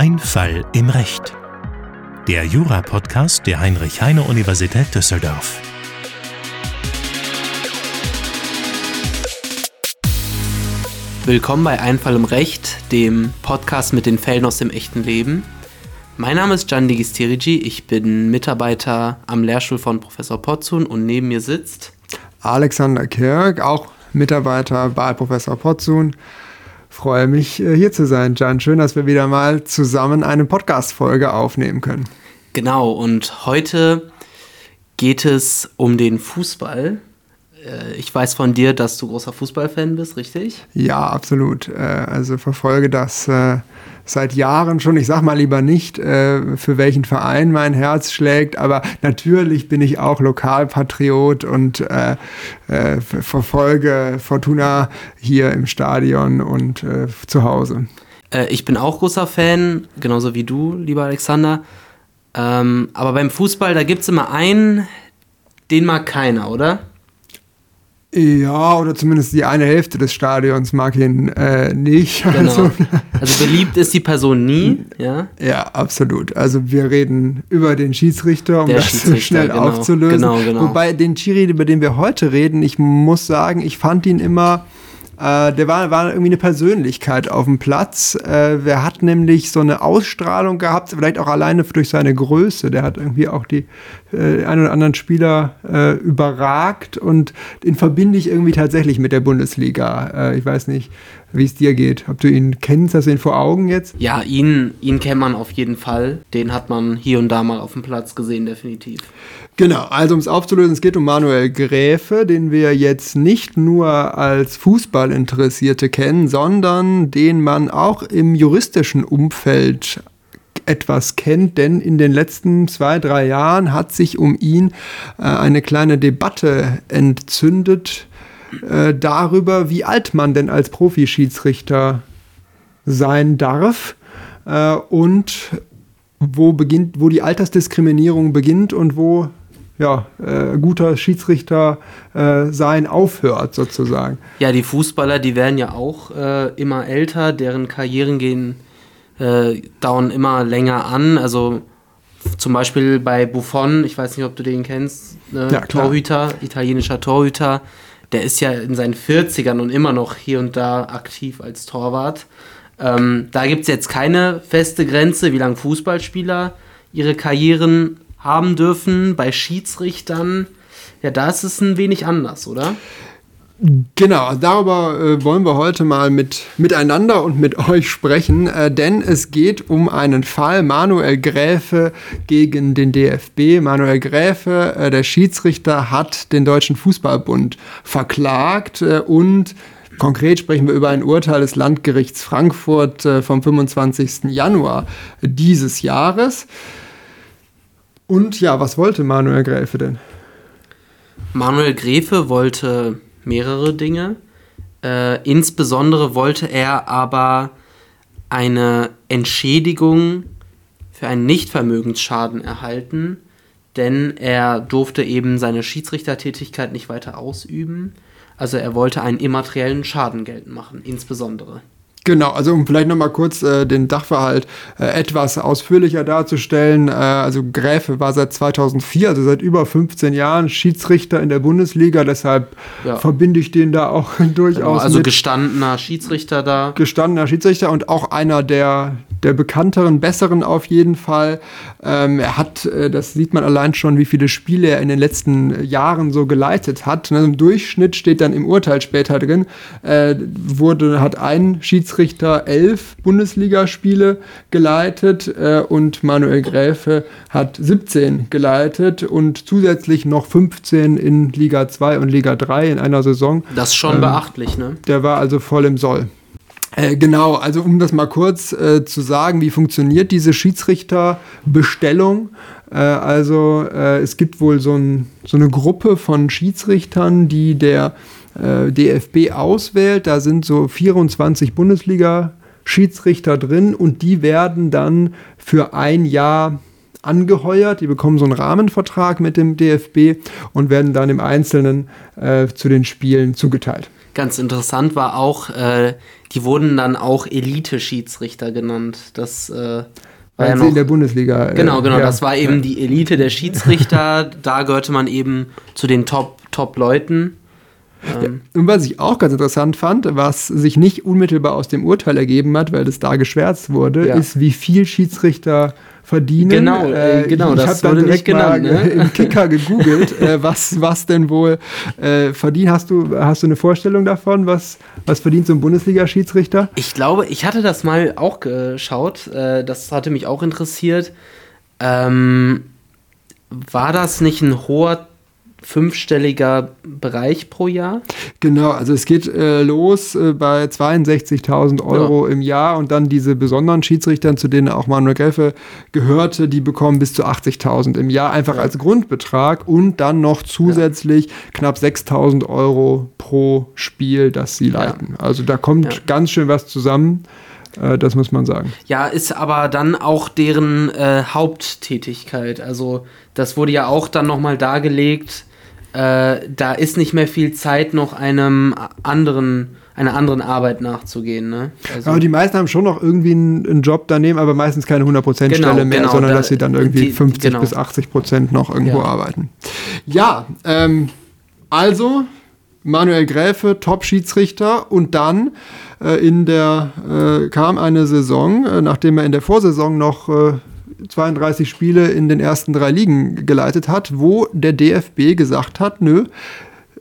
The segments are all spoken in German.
Ein Fall im Recht. Der Jura-Podcast der Heinrich-Heine-Universität Düsseldorf. Willkommen bei Ein Fall im Recht, dem Podcast mit den Fällen aus dem echten Leben. Mein Name ist Gian Digistirici, ich bin Mitarbeiter am Lehrstuhl von Professor Potzun und neben mir sitzt Alexander Kirk, auch Mitarbeiter bei Professor Potzun. Freue mich, äh, hier zu sein, Jan. Schön, dass wir wieder mal zusammen eine Podcast-Folge aufnehmen können. Genau, und heute geht es um den Fußball. Äh, ich weiß von dir, dass du großer Fußballfan bist, richtig? Ja, absolut. Äh, also verfolge das seit Jahren schon. Ich sag mal lieber nicht, äh, für welchen Verein mein Herz schlägt, aber natürlich bin ich auch Lokalpatriot und äh, äh, verfolge Fortuna hier im Stadion und äh, zu Hause. Äh, ich bin auch großer Fan, genauso wie du, lieber Alexander. Ähm, aber beim Fußball, da gibt es immer einen, den mag keiner, oder? Ja, oder zumindest die eine Hälfte des Stadions mag ihn äh, nicht. Genau. Also, also, beliebt ist die Person nie, ja? Ja, absolut. Also wir reden über den Schiedsrichter, um Der das Schiedsrichter, schnell genau. aufzulösen. Genau, genau. Wobei den Schiri, über den wir heute reden, ich muss sagen, ich fand ihn immer äh, der war, war irgendwie eine Persönlichkeit auf dem Platz. Äh, der hat nämlich so eine Ausstrahlung gehabt, vielleicht auch alleine durch seine Größe. Der hat irgendwie auch die äh, einen oder anderen Spieler äh, überragt und den verbinde ich irgendwie tatsächlich mit der Bundesliga. Äh, ich weiß nicht, wie es dir geht. Ob du ihn kennst, hast du ihn vor Augen jetzt? Ja, ihn, ihn kennt man auf jeden Fall. Den hat man hier und da mal auf dem Platz gesehen, definitiv. Genau, also um es aufzulösen, es geht um Manuel Gräfe, den wir jetzt nicht nur als Fußballinteressierte kennen, sondern den man auch im juristischen Umfeld etwas kennt, denn in den letzten zwei, drei Jahren hat sich um ihn äh, eine kleine Debatte entzündet äh, darüber, wie alt man denn als Profischiedsrichter sein darf äh, und wo beginnt, wo die Altersdiskriminierung beginnt und wo ja, äh, guter Schiedsrichter äh, sein aufhört, sozusagen. Ja, die Fußballer, die werden ja auch äh, immer älter, deren Karrieren gehen, äh, dauern immer länger an. Also zum Beispiel bei Buffon, ich weiß nicht, ob du den kennst, ne? ja, Torhüter, italienischer Torhüter, der ist ja in seinen 40ern und immer noch hier und da aktiv als Torwart. Ähm, da gibt es jetzt keine feste Grenze, wie lange Fußballspieler ihre Karrieren haben dürfen. Bei Schiedsrichtern, ja, da ist es ein wenig anders, oder? Genau, darüber äh, wollen wir heute mal mit, miteinander und mit euch sprechen, äh, denn es geht um einen Fall Manuel Gräfe gegen den DFB. Manuel Gräfe, äh, der Schiedsrichter, hat den Deutschen Fußballbund verklagt äh, und Konkret sprechen wir über ein Urteil des Landgerichts Frankfurt äh, vom 25. Januar dieses Jahres. Und ja, was wollte Manuel Gräfe denn? Manuel Gräfe wollte mehrere Dinge. Äh, insbesondere wollte er aber eine Entschädigung für einen Nichtvermögensschaden erhalten, denn er durfte eben seine Schiedsrichtertätigkeit nicht weiter ausüben. Also er wollte einen immateriellen Schaden geltend machen, insbesondere. Genau, also um vielleicht nochmal kurz äh, den Dachverhalt äh, etwas ausführlicher darzustellen. Äh, also Gräfe war seit 2004, also seit über 15 Jahren Schiedsrichter in der Bundesliga, deshalb ja. verbinde ich den da auch durchaus. Genau, also gestandener Schiedsrichter da. Gestandener Schiedsrichter und auch einer der, der bekannteren, besseren auf jeden Fall. Ähm, er hat, äh, das sieht man allein schon, wie viele Spiele er in den letzten Jahren so geleitet hat. Ne, Im Durchschnitt steht dann im Urteil später drin, äh, wurde, hat ein Schiedsrichter Schiedsrichter elf Bundesligaspiele geleitet äh, und Manuel Gräfe hat 17 geleitet und zusätzlich noch 15 in Liga 2 und Liga 3 in einer Saison. Das ist schon ähm, beachtlich, ne? Der war also voll im Soll. Äh, genau, also um das mal kurz äh, zu sagen, wie funktioniert diese Schiedsrichterbestellung? Äh, also äh, es gibt wohl so, ein, so, eine Gruppe von Schiedsrichtern, die der äh, DFB auswählt. Da sind so 24 Bundesliga-Schiedsrichter drin und die werden dann für ein Jahr angeheuert. Die bekommen so einen Rahmenvertrag mit dem DFB und werden dann im Einzelnen äh, zu den Spielen zugeteilt. ganz interessant war auch, äh, die wurden dann auch Elite-Schiedsrichter genannt. Das äh, war ja noch, in der Bundesliga. äh, Genau, genau. ja. Das war eben die Elite der Schiedsrichter. da gehörte man eben zu den Top, Top-Leuten. Ähm, Und was ich auch ganz interessant fand, was sich nicht unmittelbar aus dem Urteil ergeben hat, weil das da geschwärzt wurde, Ja. ist, wie viel Schiedsrichter verdienen. Genau, äh, genau, ich habe dann direkt genannt, mal ne? im Kicker gegoogelt, äh, was, was denn wohl äh, verdient. Hast du, hast du eine Vorstellung davon, was, was verdient so ein Bundesliga-Schiedsrichter? Ich glaube, ich hatte das mal auch geschaut. Äh, das hatte mich auch interessiert. Ähm, war das nicht ein hoher fünfstelliger Bereich pro Jahr? Genau, also es geht äh, los äh, bei 62.000 Euro im Jahr und dann diese besonderen Schiedsrichter, zu denen auch Manuel Gräfe gehörte, die bekommen bis zu 80.000 im Jahr einfach als Grundbetrag und dann noch zusätzlich knapp 6.000 Euro pro Spiel, das sie leiten. Also da kommt Ja. ganz schön was zusammen, äh, das muss man sagen. Ja, ist aber dann auch deren äh, Haupttätigkeit. Also das wurde ja auch dann nochmal dargelegt. Äh, da ist nicht mehr viel Zeit, noch einem anderen, einer anderen Arbeit nachzugehen. Ne? Also, Aber die meisten haben schon noch irgendwie einen, einen Job daneben, aber meistens keine 100% Genau, Stelle mehr, genau, sondern da- dass sie dann irgendwie die- 50 genau. bis 80% noch irgendwo Ja. arbeiten. Ja, ähm, also Manuel Gräfe, Top-Schiedsrichter und dann äh, in der äh, kam eine Saison, äh, nachdem er in der Vorsaison noch äh, 32 Spiele in den ersten drei Ligen geleitet hat, wo der DFB gesagt hat, nö,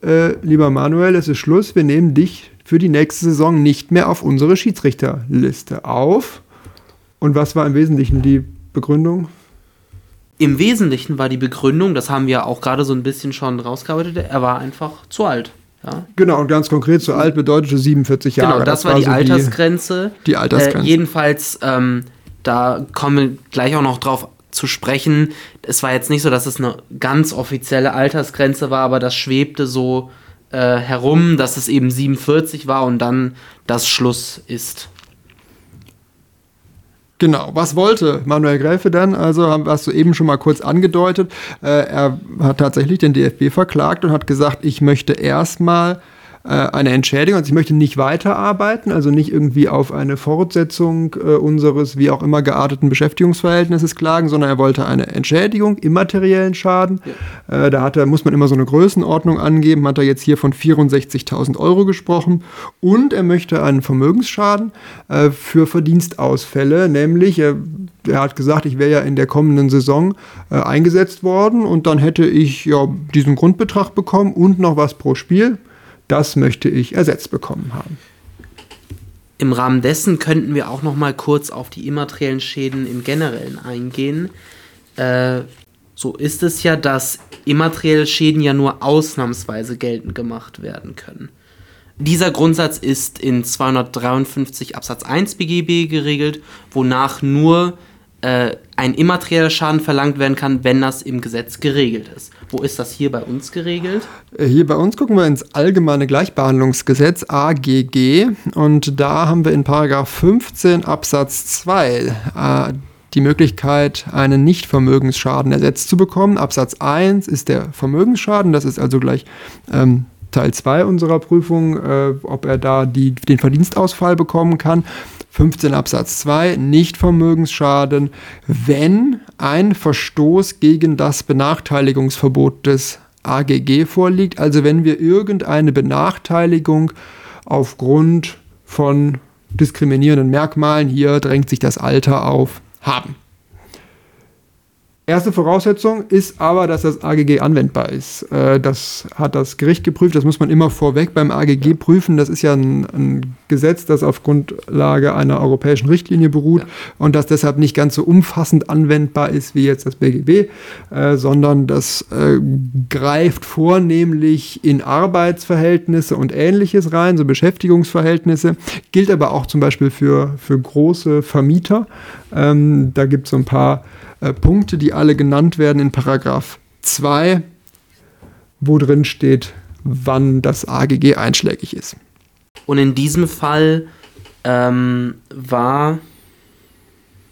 äh, lieber Manuel, es ist Schluss, wir nehmen dich für die nächste Saison nicht mehr auf unsere Schiedsrichterliste auf. Und was war im Wesentlichen die Begründung? Im Wesentlichen war die Begründung, das haben wir auch gerade so ein bisschen schon rausgearbeitet, er war einfach zu alt. Ja? Genau, und ganz konkret, so alt bedeutete 47 Jahre. Genau, das, war die so Altersgrenze. die Altersgrenze. Äh, jedenfalls, ähm, da kommen wir gleich auch noch drauf zu sprechen. Es war jetzt nicht so, dass es eine ganz offizielle Altersgrenze war, aber das schwebte so äh, herum, dass es eben 47 war und dann das Schluss ist. Genau, was wollte Manuel Gräfe dann? Also hast du eben schon mal kurz angedeutet. Äh, er hat tatsächlich den DFB verklagt und hat gesagt, ich möchte erstmal äh, eine Entschädigung, also ich möchte nicht weiterarbeiten, also nicht irgendwie auf eine Fortsetzung äh, unseres wie auch immer gearteten Beschäftigungsverhältnisses klagen, sondern er wollte eine Entschädigung, immateriellen Schaden. Äh, da hat er, muss man immer so eine Größenordnung angeben, hat er jetzt hier von 64.000 Euro gesprochen. Und er möchte einen Vermögensschaden äh, für Verdienstausfälle, nämlich er, er hat gesagt, ich wäre ja in der kommenden Saison äh, eingesetzt worden. Und dann hätte ich ja diesen Grundbetrag bekommen und noch was pro Spiel. Das möchte ich ersetzt bekommen haben. Im Rahmen dessen könnten wir auch noch mal kurz auf die immateriellen Schäden im Generellen eingehen. Äh, so ist es ja, dass immaterielle Schäden ja nur ausnahmsweise geltend gemacht werden können. Dieser Grundsatz ist in 253 Absatz 1 BGB geregelt, wonach nur äh, ein immaterieller Schaden verlangt werden kann, wenn das im Gesetz geregelt ist. Wo ist das hier bei uns geregelt? Äh, Hier bei uns gucken wir ins Allgemeine Gleichbehandlungsgesetz AGG und da haben wir in Paragraph 15 Absatz 2 äh, die Möglichkeit, einen Nichtvermögensschaden ersetzt zu bekommen. Absatz 1 ist der Vermögensschaden, das ist also gleich ähm, Teil 2 unserer Prüfung, äh, ob er da die, den Verdienstausfall bekommen kann. 15 Absatz 2, Nichtvermögensschaden, wenn ein Verstoß gegen das Benachteiligungsverbot des AGG vorliegt, also wenn wir irgendeine Benachteiligung aufgrund von diskriminierenden Merkmalen, hier drängt sich das Alter auf, haben. Erste Voraussetzung ist aber, dass das AGG anwendbar ist. Äh, Das hat das Gericht geprüft, das muss man immer vorweg beim AGG prüfen. Das ist ja ein, ein Gesetz, das auf Grundlage einer europäischen Richtlinie beruht und das deshalb nicht ganz so umfassend anwendbar ist wie jetzt das BGB, äh, sondern das äh, greift vornehmlich in Arbeitsverhältnisse und ähnliches rein, so Beschäftigungsverhältnisse, gilt aber auch zum Beispiel für, für große Vermieter. Ähm, da gibt es so ein paar äh, Punkte, die alle genannt werden in Paragraph 2, wo drin steht, wann das AGG einschlägig ist. Und in diesem Fall ähm, war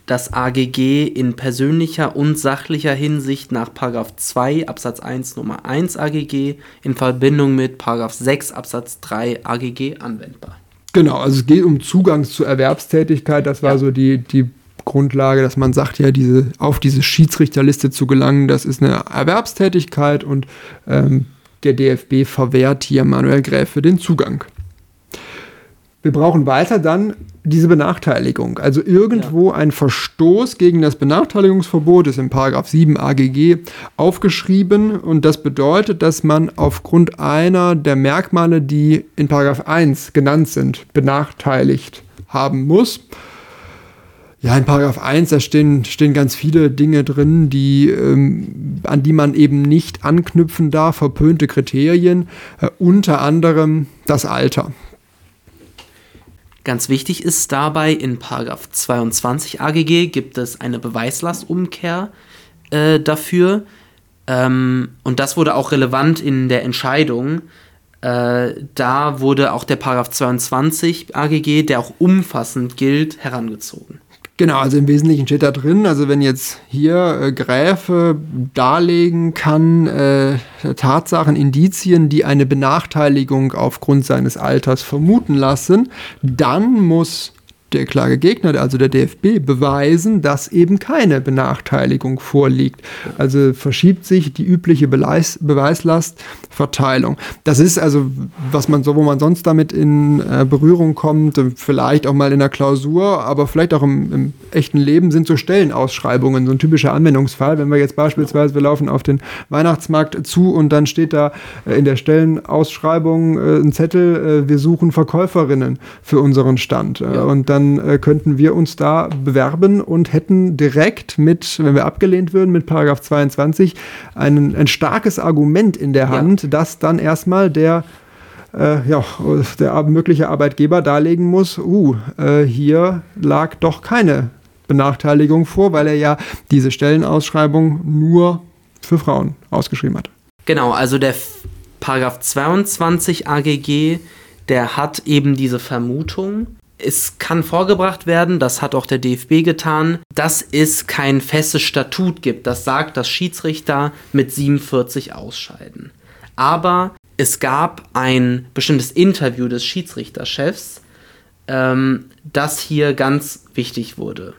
das AGG in persönlicher und sachlicher Hinsicht nach 2 Absatz 1 Nummer 1 AGG in Verbindung mit 6 Absatz 3 AGG anwendbar. Genau, also es geht um Zugang zur Erwerbstätigkeit. Das war ja. so die, die Grundlage, dass man sagt, ja, diese, auf diese Schiedsrichterliste zu gelangen, das ist eine Erwerbstätigkeit und ähm, der DFB verwehrt hier Manuel Gräfe den Zugang. Wir brauchen weiter dann diese Benachteiligung. Also irgendwo ja. ein Verstoß gegen das Benachteiligungsverbot ist in 7 AGG aufgeschrieben und das bedeutet, dass man aufgrund einer der Merkmale, die in 1 genannt sind, benachteiligt haben muss. Ja, in Paragraph 1, da stehen, stehen ganz viele Dinge drin, die, ähm, an die man eben nicht anknüpfen darf, verpönte Kriterien, äh, unter anderem das Alter. Ganz wichtig ist dabei, in Paragraph 22 AGG gibt es eine Beweislastumkehr äh, dafür. Ähm, und das wurde auch relevant in der Entscheidung. Äh, da wurde auch der Paragraph 22 AGG, der auch umfassend gilt, herangezogen. Genau, also im Wesentlichen steht da drin, also wenn jetzt hier äh, Gräfe darlegen kann, äh, Tatsachen, Indizien, die eine Benachteiligung aufgrund seines Alters vermuten lassen, dann muss der Klagegegner, also der DFB, beweisen, dass eben keine Benachteiligung vorliegt. Also verschiebt sich die übliche Beweis Beweislastverteilung. Das ist also, was man so, wo man sonst damit in äh, Berührung kommt, vielleicht auch mal in der Klausur, aber vielleicht auch im, im, echten Leben sind so Stellenausschreibungen, so ein typischer Anwendungsfall. Wenn wir jetzt beispielsweise, wir laufen auf den Weihnachtsmarkt zu und dann steht da äh, in der Stellenausschreibung äh, ein Zettel, äh, wir suchen Verkäuferinnen für unseren Stand. Äh, ja. Und dann dann äh, könnten wir uns da bewerben und hätten direkt mit, wenn wir abgelehnt würden, mit Paragraph 22 ein, ein starkes Argument in der Hand, ja. das dann erstmal der äh, ja, der mögliche Arbeitgeber darlegen muss, uh, äh, hier lag doch keine Benachteiligung vor, weil er ja diese Stellenausschreibung nur für Frauen ausgeschrieben hat. Genau, also der Paragraph 22 AGG, der hat eben diese Vermutung, es kann vorgebracht werden, das hat auch der DFB getan, dass es kein festes Statut gibt, das sagt, dass Schiedsrichter mit 47 ausscheiden. Aber es gab ein bestimmtes Interview des Schiedsrichterchefs, ähm, das hier ganz wichtig wurde.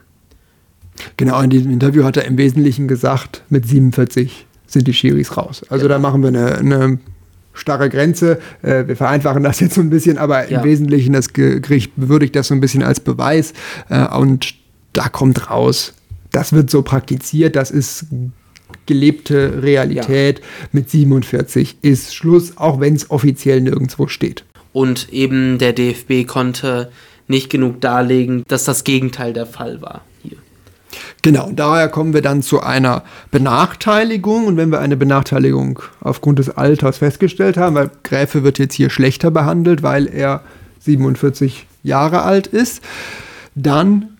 Genau, in diesem Interview hat er im Wesentlichen gesagt, mit 47 sind die Schiris raus. Also genau. da machen wir eine, eine starre Grenze. Äh, wir vereinfachen das jetzt so ein bisschen, aber ja. im Wesentlichen das Gericht bewürdigt das so ein bisschen als Beweis äh, und da kommt raus, das wird so praktiziert, das ist gelebte Realität. Ja. Mit 47 ist Schluss, auch wenn es offiziell nirgendwo steht. Und eben der DFB konnte nicht genug darlegen, dass das Gegenteil der Fall war. Genau, daher kommen wir dann zu einer Benachteiligung. Und wenn wir eine Benachteiligung aufgrund des Alters festgestellt haben, weil Gräfe wird jetzt hier schlechter behandelt, weil er 47 Jahre alt ist, dann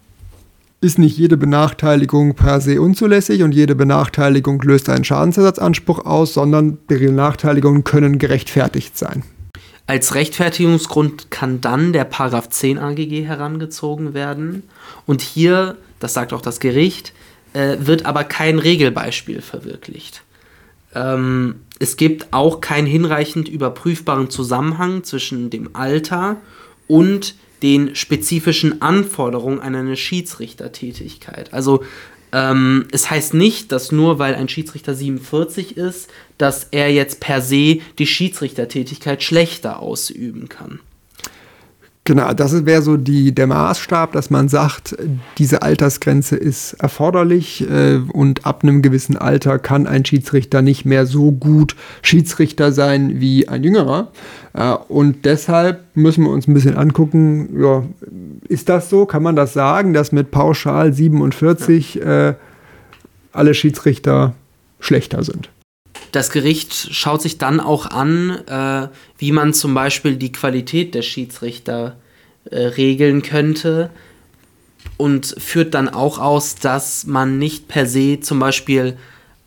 ist nicht jede Benachteiligung per se unzulässig und jede Benachteiligung löst einen Schadensersatzanspruch aus, sondern Benachteiligungen können gerechtfertigt sein. Als Rechtfertigungsgrund kann dann der Paragraph 10 AGG herangezogen werden und hier das sagt auch das Gericht, äh, wird aber kein Regelbeispiel verwirklicht. Ähm, es gibt auch keinen hinreichend überprüfbaren Zusammenhang zwischen dem Alter und den spezifischen Anforderungen an eine Schiedsrichtertätigkeit. Also ähm, es heißt nicht, dass nur weil ein Schiedsrichter 47 ist, dass er jetzt per se die Schiedsrichtertätigkeit schlechter ausüben kann. Genau, das wäre so die, der Maßstab, dass man sagt, diese Altersgrenze ist erforderlich äh, und ab einem gewissen Alter kann ein Schiedsrichter nicht mehr so gut Schiedsrichter sein wie ein Jüngerer. Und deshalb müssen wir uns ein bisschen angucken, ja, ist das so? Kann man das sagen, dass mit pauschal 47 äh, alle Schiedsrichter schlechter sind? Das Gericht schaut sich dann auch an, äh, wie man zum Beispiel die Qualität der Schiedsrichter äh, regeln könnte und führt dann auch aus, dass man nicht per se zum Beispiel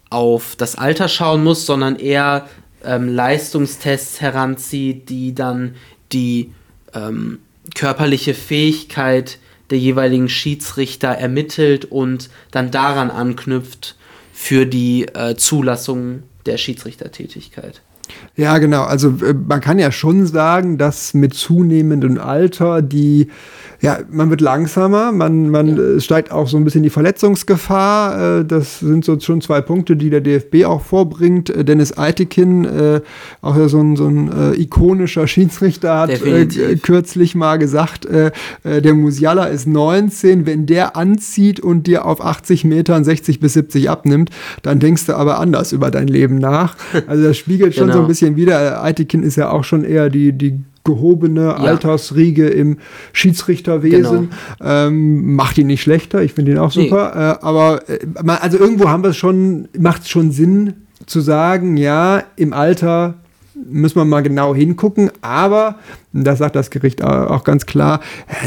auf das Alter schauen muss, sondern eher ähm, Leistungstests heranzieht, die dann die ähm, körperliche Fähigkeit der jeweiligen Schiedsrichter ermittelt und dann daran anknüpft für die äh, Zulassung der Schiedsrichtertätigkeit. Ja, genau. Also äh, man kann ja schon sagen, dass mit zunehmendem Alter die ja, man wird langsamer, man, man ja. Äh, steigt auch so ein bisschen die Verletzungsgefahr. Äh, das sind so schon zwei Punkte, die der DFB auch vorbringt. Äh, Dennis Eitekin, auch so ein, so ein ikonischer Schiedsrichter, hat Definitiv. kürzlich mal gesagt, der Musiala ist 19, wenn der anzieht und dir auf 80 Metern 60 bis 70 abnimmt, dann denkst du aber anders über dein Leben nach. Also das spiegelt schon genau. so ein bisschen wieder. Eitekin ist ja auch schon eher die, die gehobene ja. Altersriege im Schiedsrichterwesen. Genau. Ähm, macht ihn nicht schlechter, ich finde ihn auch super. Nee. Äh, aber äh, also irgendwo haben wir es schon, macht es schon Sinn zu sagen, ja, im Alter müssen wir mal genau hingucken, aber, das sagt das Gericht auch ganz klar,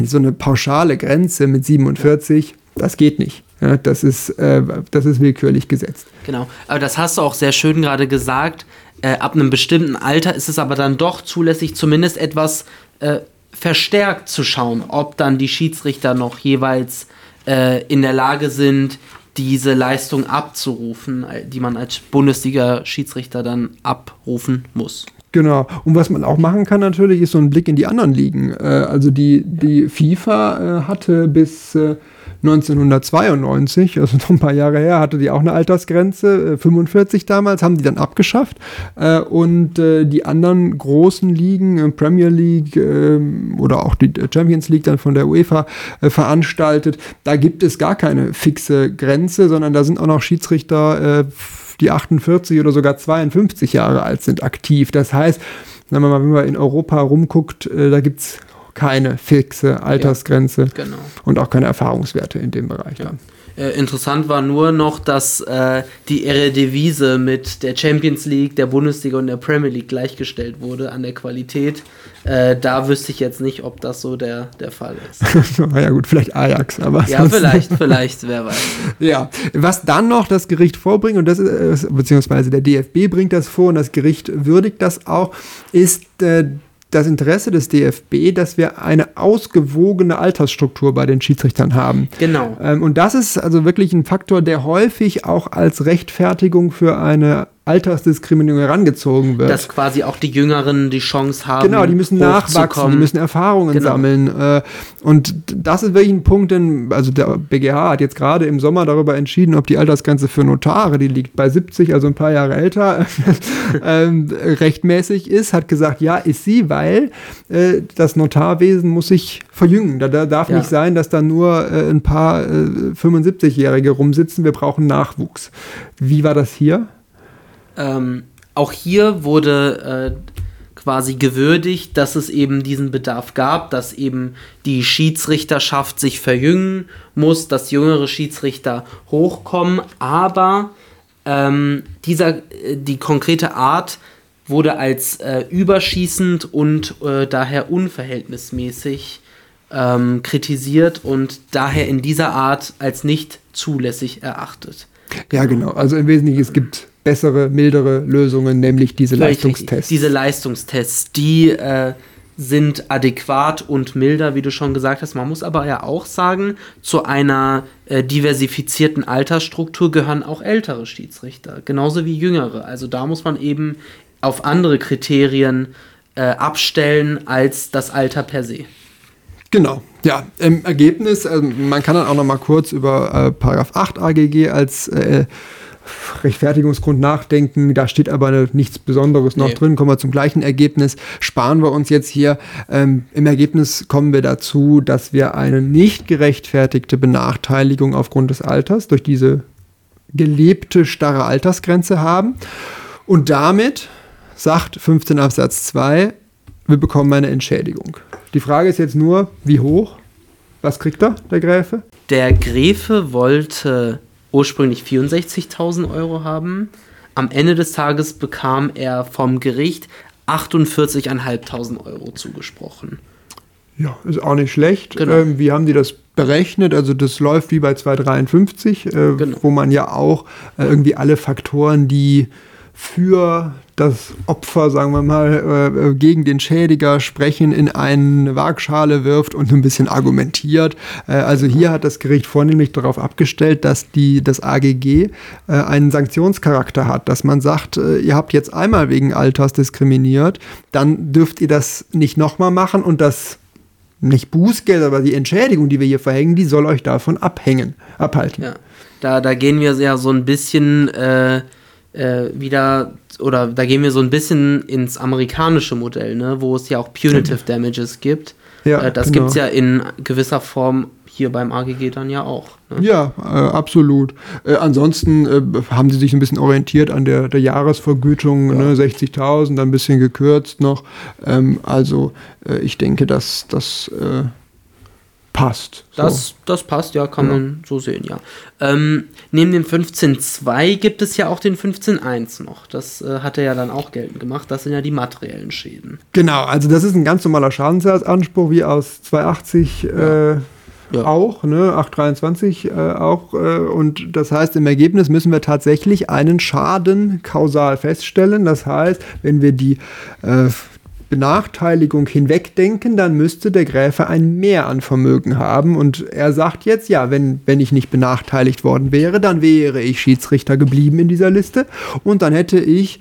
so eine pauschale Grenze mit 47, das geht nicht. Das, ist, äh, das ist willkürlich gesetzt. Genau, aber das hast du auch sehr schön gerade gesagt äh, ab einem bestimmten Alter ist es aber dann doch zulässig, zumindest etwas äh, verstärkt zu schauen, ob dann die Schiedsrichter noch jeweils äh, in der Lage sind, diese Leistung abzurufen, äh, die man als Bundesliga-Schiedsrichter dann abrufen muss. Genau. Und was man auch machen kann natürlich, ist so ein Blick in die anderen Ligen. Äh, also die, die FIFA äh, hatte bis 1992, also noch ein paar Jahre her, hatte die auch eine Altersgrenze, 45 äh, damals, haben die dann abgeschafft. Äh, und äh, die anderen großen Ligen, Premier League ähm, oder auch die Champions League dann von der UEFA veranstaltet, da gibt es gar keine fixe Grenze, sondern da sind auch noch Schiedsrichter, die 48 oder sogar 52 Jahre alt sind, aktiv. Das heißt, mal, wenn man in Europa rumguckt, da gibt es keine fixe Altersgrenze ja, genau. und auch keine Erfahrungswerte in dem Bereich. Ja. Äh, interessant war nur noch, dass äh, die Eredivisie mit der Champions League, der Bundesliga und der Premier League gleichgestellt wurde an der Qualität. Äh, da wüsste ich jetzt nicht, ob das so der, der Fall ist. ja gut, vielleicht Ajax, aber. Ja, vielleicht, vielleicht, wer weiß. Ja, was dann noch das Gericht vorbringt, und das ist, äh, beziehungsweise der DFB bringt das vor und das Gericht würdigt das auch, ist äh, das Interesse des DFB, dass wir eine ausgewogene Altersstruktur bei den Schiedsrichtern haben. Genau. Ähm, und das ist also wirklich ein Faktor, der häufig auch als Rechtfertigung für eine Altersdiskriminierung herangezogen wird. Dass quasi auch die Jüngeren die Chance haben. Genau, die müssen nachwachsen, die müssen Erfahrungen genau. sammeln. Äh, und das ist wirklich ein Punkt, denn, also der BGH hat jetzt gerade im Sommer darüber entschieden, ob die Altersgrenze für Notare, die liegt bei 70, also ein paar Jahre älter, ähm, rechtmäßig ist, hat gesagt, ja, ist sie, weil äh, das Notarwesen muss sich verjüngen. Da, da darf ja. nicht sein, dass da nur äh, ein paar 75-Jährige rumsitzen. Wir brauchen Nachwuchs. Wie war das hier? Ähm, auch hier wurde äh, quasi gewürdigt, dass es eben diesen Bedarf gab, dass eben die Schiedsrichterschaft sich verjüngen muss, dass jüngere Schiedsrichter hochkommen, aber ähm, dieser, äh, die konkrete Art wurde als äh, überschießend und äh, daher unverhältnismäßig ähm, kritisiert und daher in dieser Art als nicht zulässig erachtet. Ja, genau. Also im Wesentlichen, es gibt bessere, mildere Lösungen, nämlich diese Vielleicht Leistungstests. Diese Leistungstests, die äh, sind adäquat und milder, wie du schon gesagt hast. Man muss aber ja auch sagen, zu einer äh, diversifizierten Altersstruktur gehören auch ältere Schiedsrichter, genauso wie jüngere. Also da muss man eben auf andere Kriterien äh, abstellen als das Alter per se. Genau, ja, im Ergebnis, also man kann dann auch noch mal kurz über äh, Paragraph 8 AGG als äh, Rechtfertigungsgrund nachdenken. Da steht aber nichts Besonderes noch nee. drin. Kommen wir zum gleichen Ergebnis. Sparen wir uns jetzt hier. Ähm, Im Ergebnis kommen wir dazu, dass wir eine nicht gerechtfertigte Benachteiligung aufgrund des Alters durch diese gelebte starre Altersgrenze haben. Und damit sagt 15 Absatz 2, wir bekommen eine Entschädigung. Die Frage ist jetzt nur, wie hoch? Was kriegt er, der Gräfe? Der Gräfe wollte ursprünglich 64.000 Euro haben. Am Ende des Tages bekam er vom Gericht 48.500 Euro zugesprochen. Ja, ist auch nicht schlecht. Genau. Ähm, wie haben die das berechnet? Also das läuft wie bei 253, äh, genau. wo man ja auch äh, irgendwie alle Faktoren, die für das Opfer, sagen wir mal, äh, gegen den Schädiger sprechen, in eine Waagschale wirft und ein bisschen argumentiert. Äh, also hier hat das Gericht vornehmlich darauf abgestellt, dass die, das AGG äh, einen Sanktionscharakter hat, dass man sagt, äh, ihr habt jetzt einmal wegen Alters diskriminiert, dann dürft ihr das nicht nochmal machen und das nicht Bußgeld, aber die Entschädigung, die wir hier verhängen, die soll euch davon abhängen, abhalten. Ja, da, da gehen wir ja so ein bisschen äh, wieder, oder da gehen wir so ein bisschen ins amerikanische Modell, ne, wo es ja auch Punitive Damages gibt. Ja, äh, das genau. gibt es ja in gewisser Form hier beim AGG dann ja auch. Ne? Ja, äh, absolut. Äh, ansonsten äh, haben sie sich ein bisschen orientiert an der, der Jahresvergütung, ne, 60.000, dann ein bisschen gekürzt noch. Ähm, also äh, ich denke, dass das äh, passt. So. Das, das passt, ja, kann Ja. man so sehen, ja. Ähm, neben dem 15.2 gibt es ja auch den 15.1 noch. Das äh, hat er ja dann auch geltend gemacht. Das sind ja die materiellen Schäden. Genau, also das ist ein ganz normaler Schadensersatzanspruch, wie aus 280 äh, Ja. auch, ne, 823 äh, auch. Äh, und das heißt, im Ergebnis müssen wir tatsächlich einen Schaden kausal feststellen. Das heißt, wenn wir die äh, Benachteiligung hinwegdenken, dann müsste der Gräfe ein Mehr an Vermögen haben. Und er sagt jetzt, ja, wenn, wenn ich nicht benachteiligt worden wäre, dann wäre ich Schiedsrichter geblieben in dieser Liste. Und dann hätte ich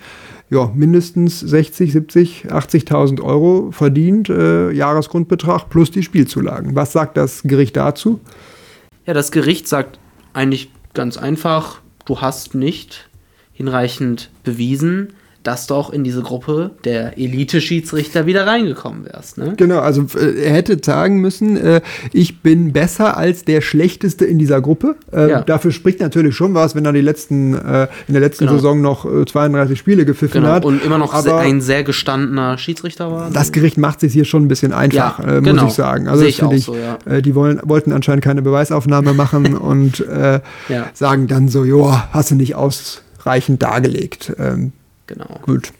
ja, mindestens 60, 70, 80.000 Euro verdient, äh, Jahresgrundbetrag plus die Spielzulagen. Was sagt das Gericht dazu? Ja, das Gericht sagt eigentlich ganz einfach, du hast nicht hinreichend bewiesen, dass du auch in diese Gruppe der Elite-Schiedsrichter wieder reingekommen wärst. Ne? Genau, also äh, er hätte sagen müssen, äh, ich bin besser als der Schlechteste in dieser Gruppe. Äh, Ja. Dafür spricht natürlich schon was, wenn er die letzten, äh, in der letzten Genau. Saison noch äh, 32 Spiele gepfiffen Genau. hat. Und immer noch Aber ein sehr gestandener Schiedsrichter war. das Gericht macht sich hier schon ein bisschen einfach, Ja, äh, genau. muss ich sagen. Also ich auch finde ich, so, ja. äh, die wollen, wollten anscheinend keine Beweisaufnahme machen und sagen dann so, joa, hast du nicht ausreichend dargelegt. Ähm, Genau. gut,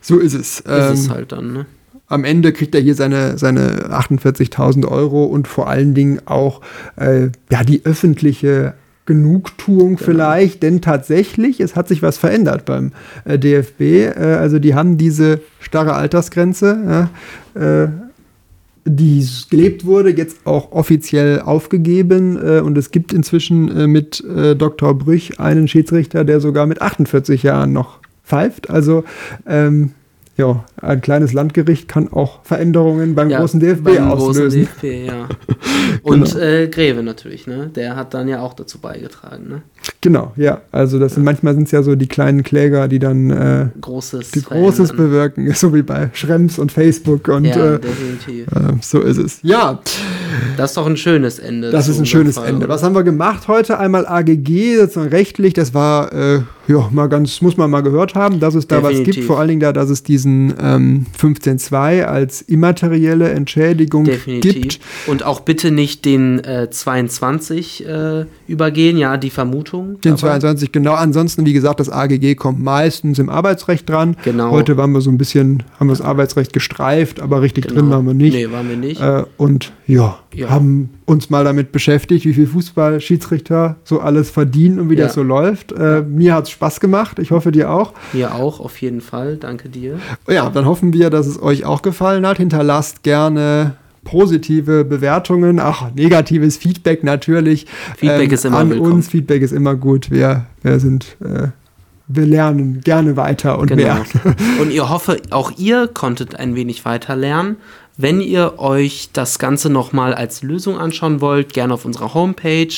so ist es. Ist Ähm, es halt dann, ne? am Ende kriegt er hier seine, seine 48.000 Euro und vor allen Dingen auch äh, ja, die öffentliche Genugtuung vielleicht, denn tatsächlich, es hat sich was verändert beim äh, DFB. Äh, also die haben diese starre Altersgrenze, äh, die gelebt wurde, jetzt auch offiziell aufgegeben äh, und es gibt inzwischen äh, mit äh, Dr. Brüch einen Schiedsrichter, der sogar mit 48 Jahren noch pfeift. Also ähm, ja, ein kleines Landgericht kann auch Veränderungen beim großen DFB beim auslösen. Großen DFB, ja. Und Genau. äh, Greve natürlich, ne? Der hat dann ja auch dazu beigetragen, ne? Genau, ja. Also das sind manchmal sind es ja so die kleinen Kläger, die dann äh, Großes. die Großes bewirken, so wie bei Schrems und Facebook und Ja, äh, äh, so ist es. Ja, Das ist doch ein schönes Ende. das ist ein schönes Fall, Ende. oder? Was haben wir gemacht heute? Einmal AGG, sozusagen rechtlich, das war äh, ja mal ganz, muss man mal gehört haben, dass es da was Definitiv. gibt, vor allen Dingen da, dass es diesen ähm, 15.2 als immaterielle Entschädigung Definitiv. gibt. Und auch bitte nicht den äh, 22 äh, übergehen, ja, die Vermutung. Den dabei. 22, genau. Ansonsten, wie gesagt, das AGG kommt meistens im Arbeitsrecht dran. Genau. Heute waren wir so ein bisschen, haben wir das Arbeitsrecht gestreift, aber richtig Genau. drin waren wir nicht. Nee, waren wir nicht. Äh, und ja, Ja. haben uns mal damit beschäftigt, wie viel Fußballschiedsrichter so alles verdienen und wie Ja. das so läuft. Äh, mir hat es Spaß gemacht, ich hoffe dir auch. Mir auch, auf jeden Fall. Danke dir. Ja, dann hoffen wir, dass es euch auch gefallen hat. Hinterlasst gerne positive Bewertungen, ach, negatives Feedback natürlich. ähm, Feedback ist immer an willkommen. uns. Feedback ist immer gut. Wir, wir sind, äh, wir lernen gerne weiter und Genau. mehr. Und ich hoffe, auch ihr konntet ein wenig weiter lernen. Wenn ihr euch das Ganze nochmal als Lösung anschauen wollt, gerne auf unserer Homepage.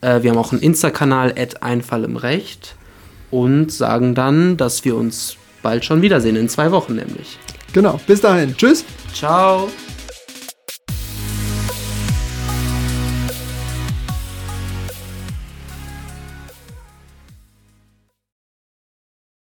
Äh, wir haben auch einen Insta-Kanal, Einfall im Recht. Und sagen dann, dass wir uns bald schon wiedersehen, in zwei Wochen nämlich. Genau. Bis dahin. Tschüss. Ciao.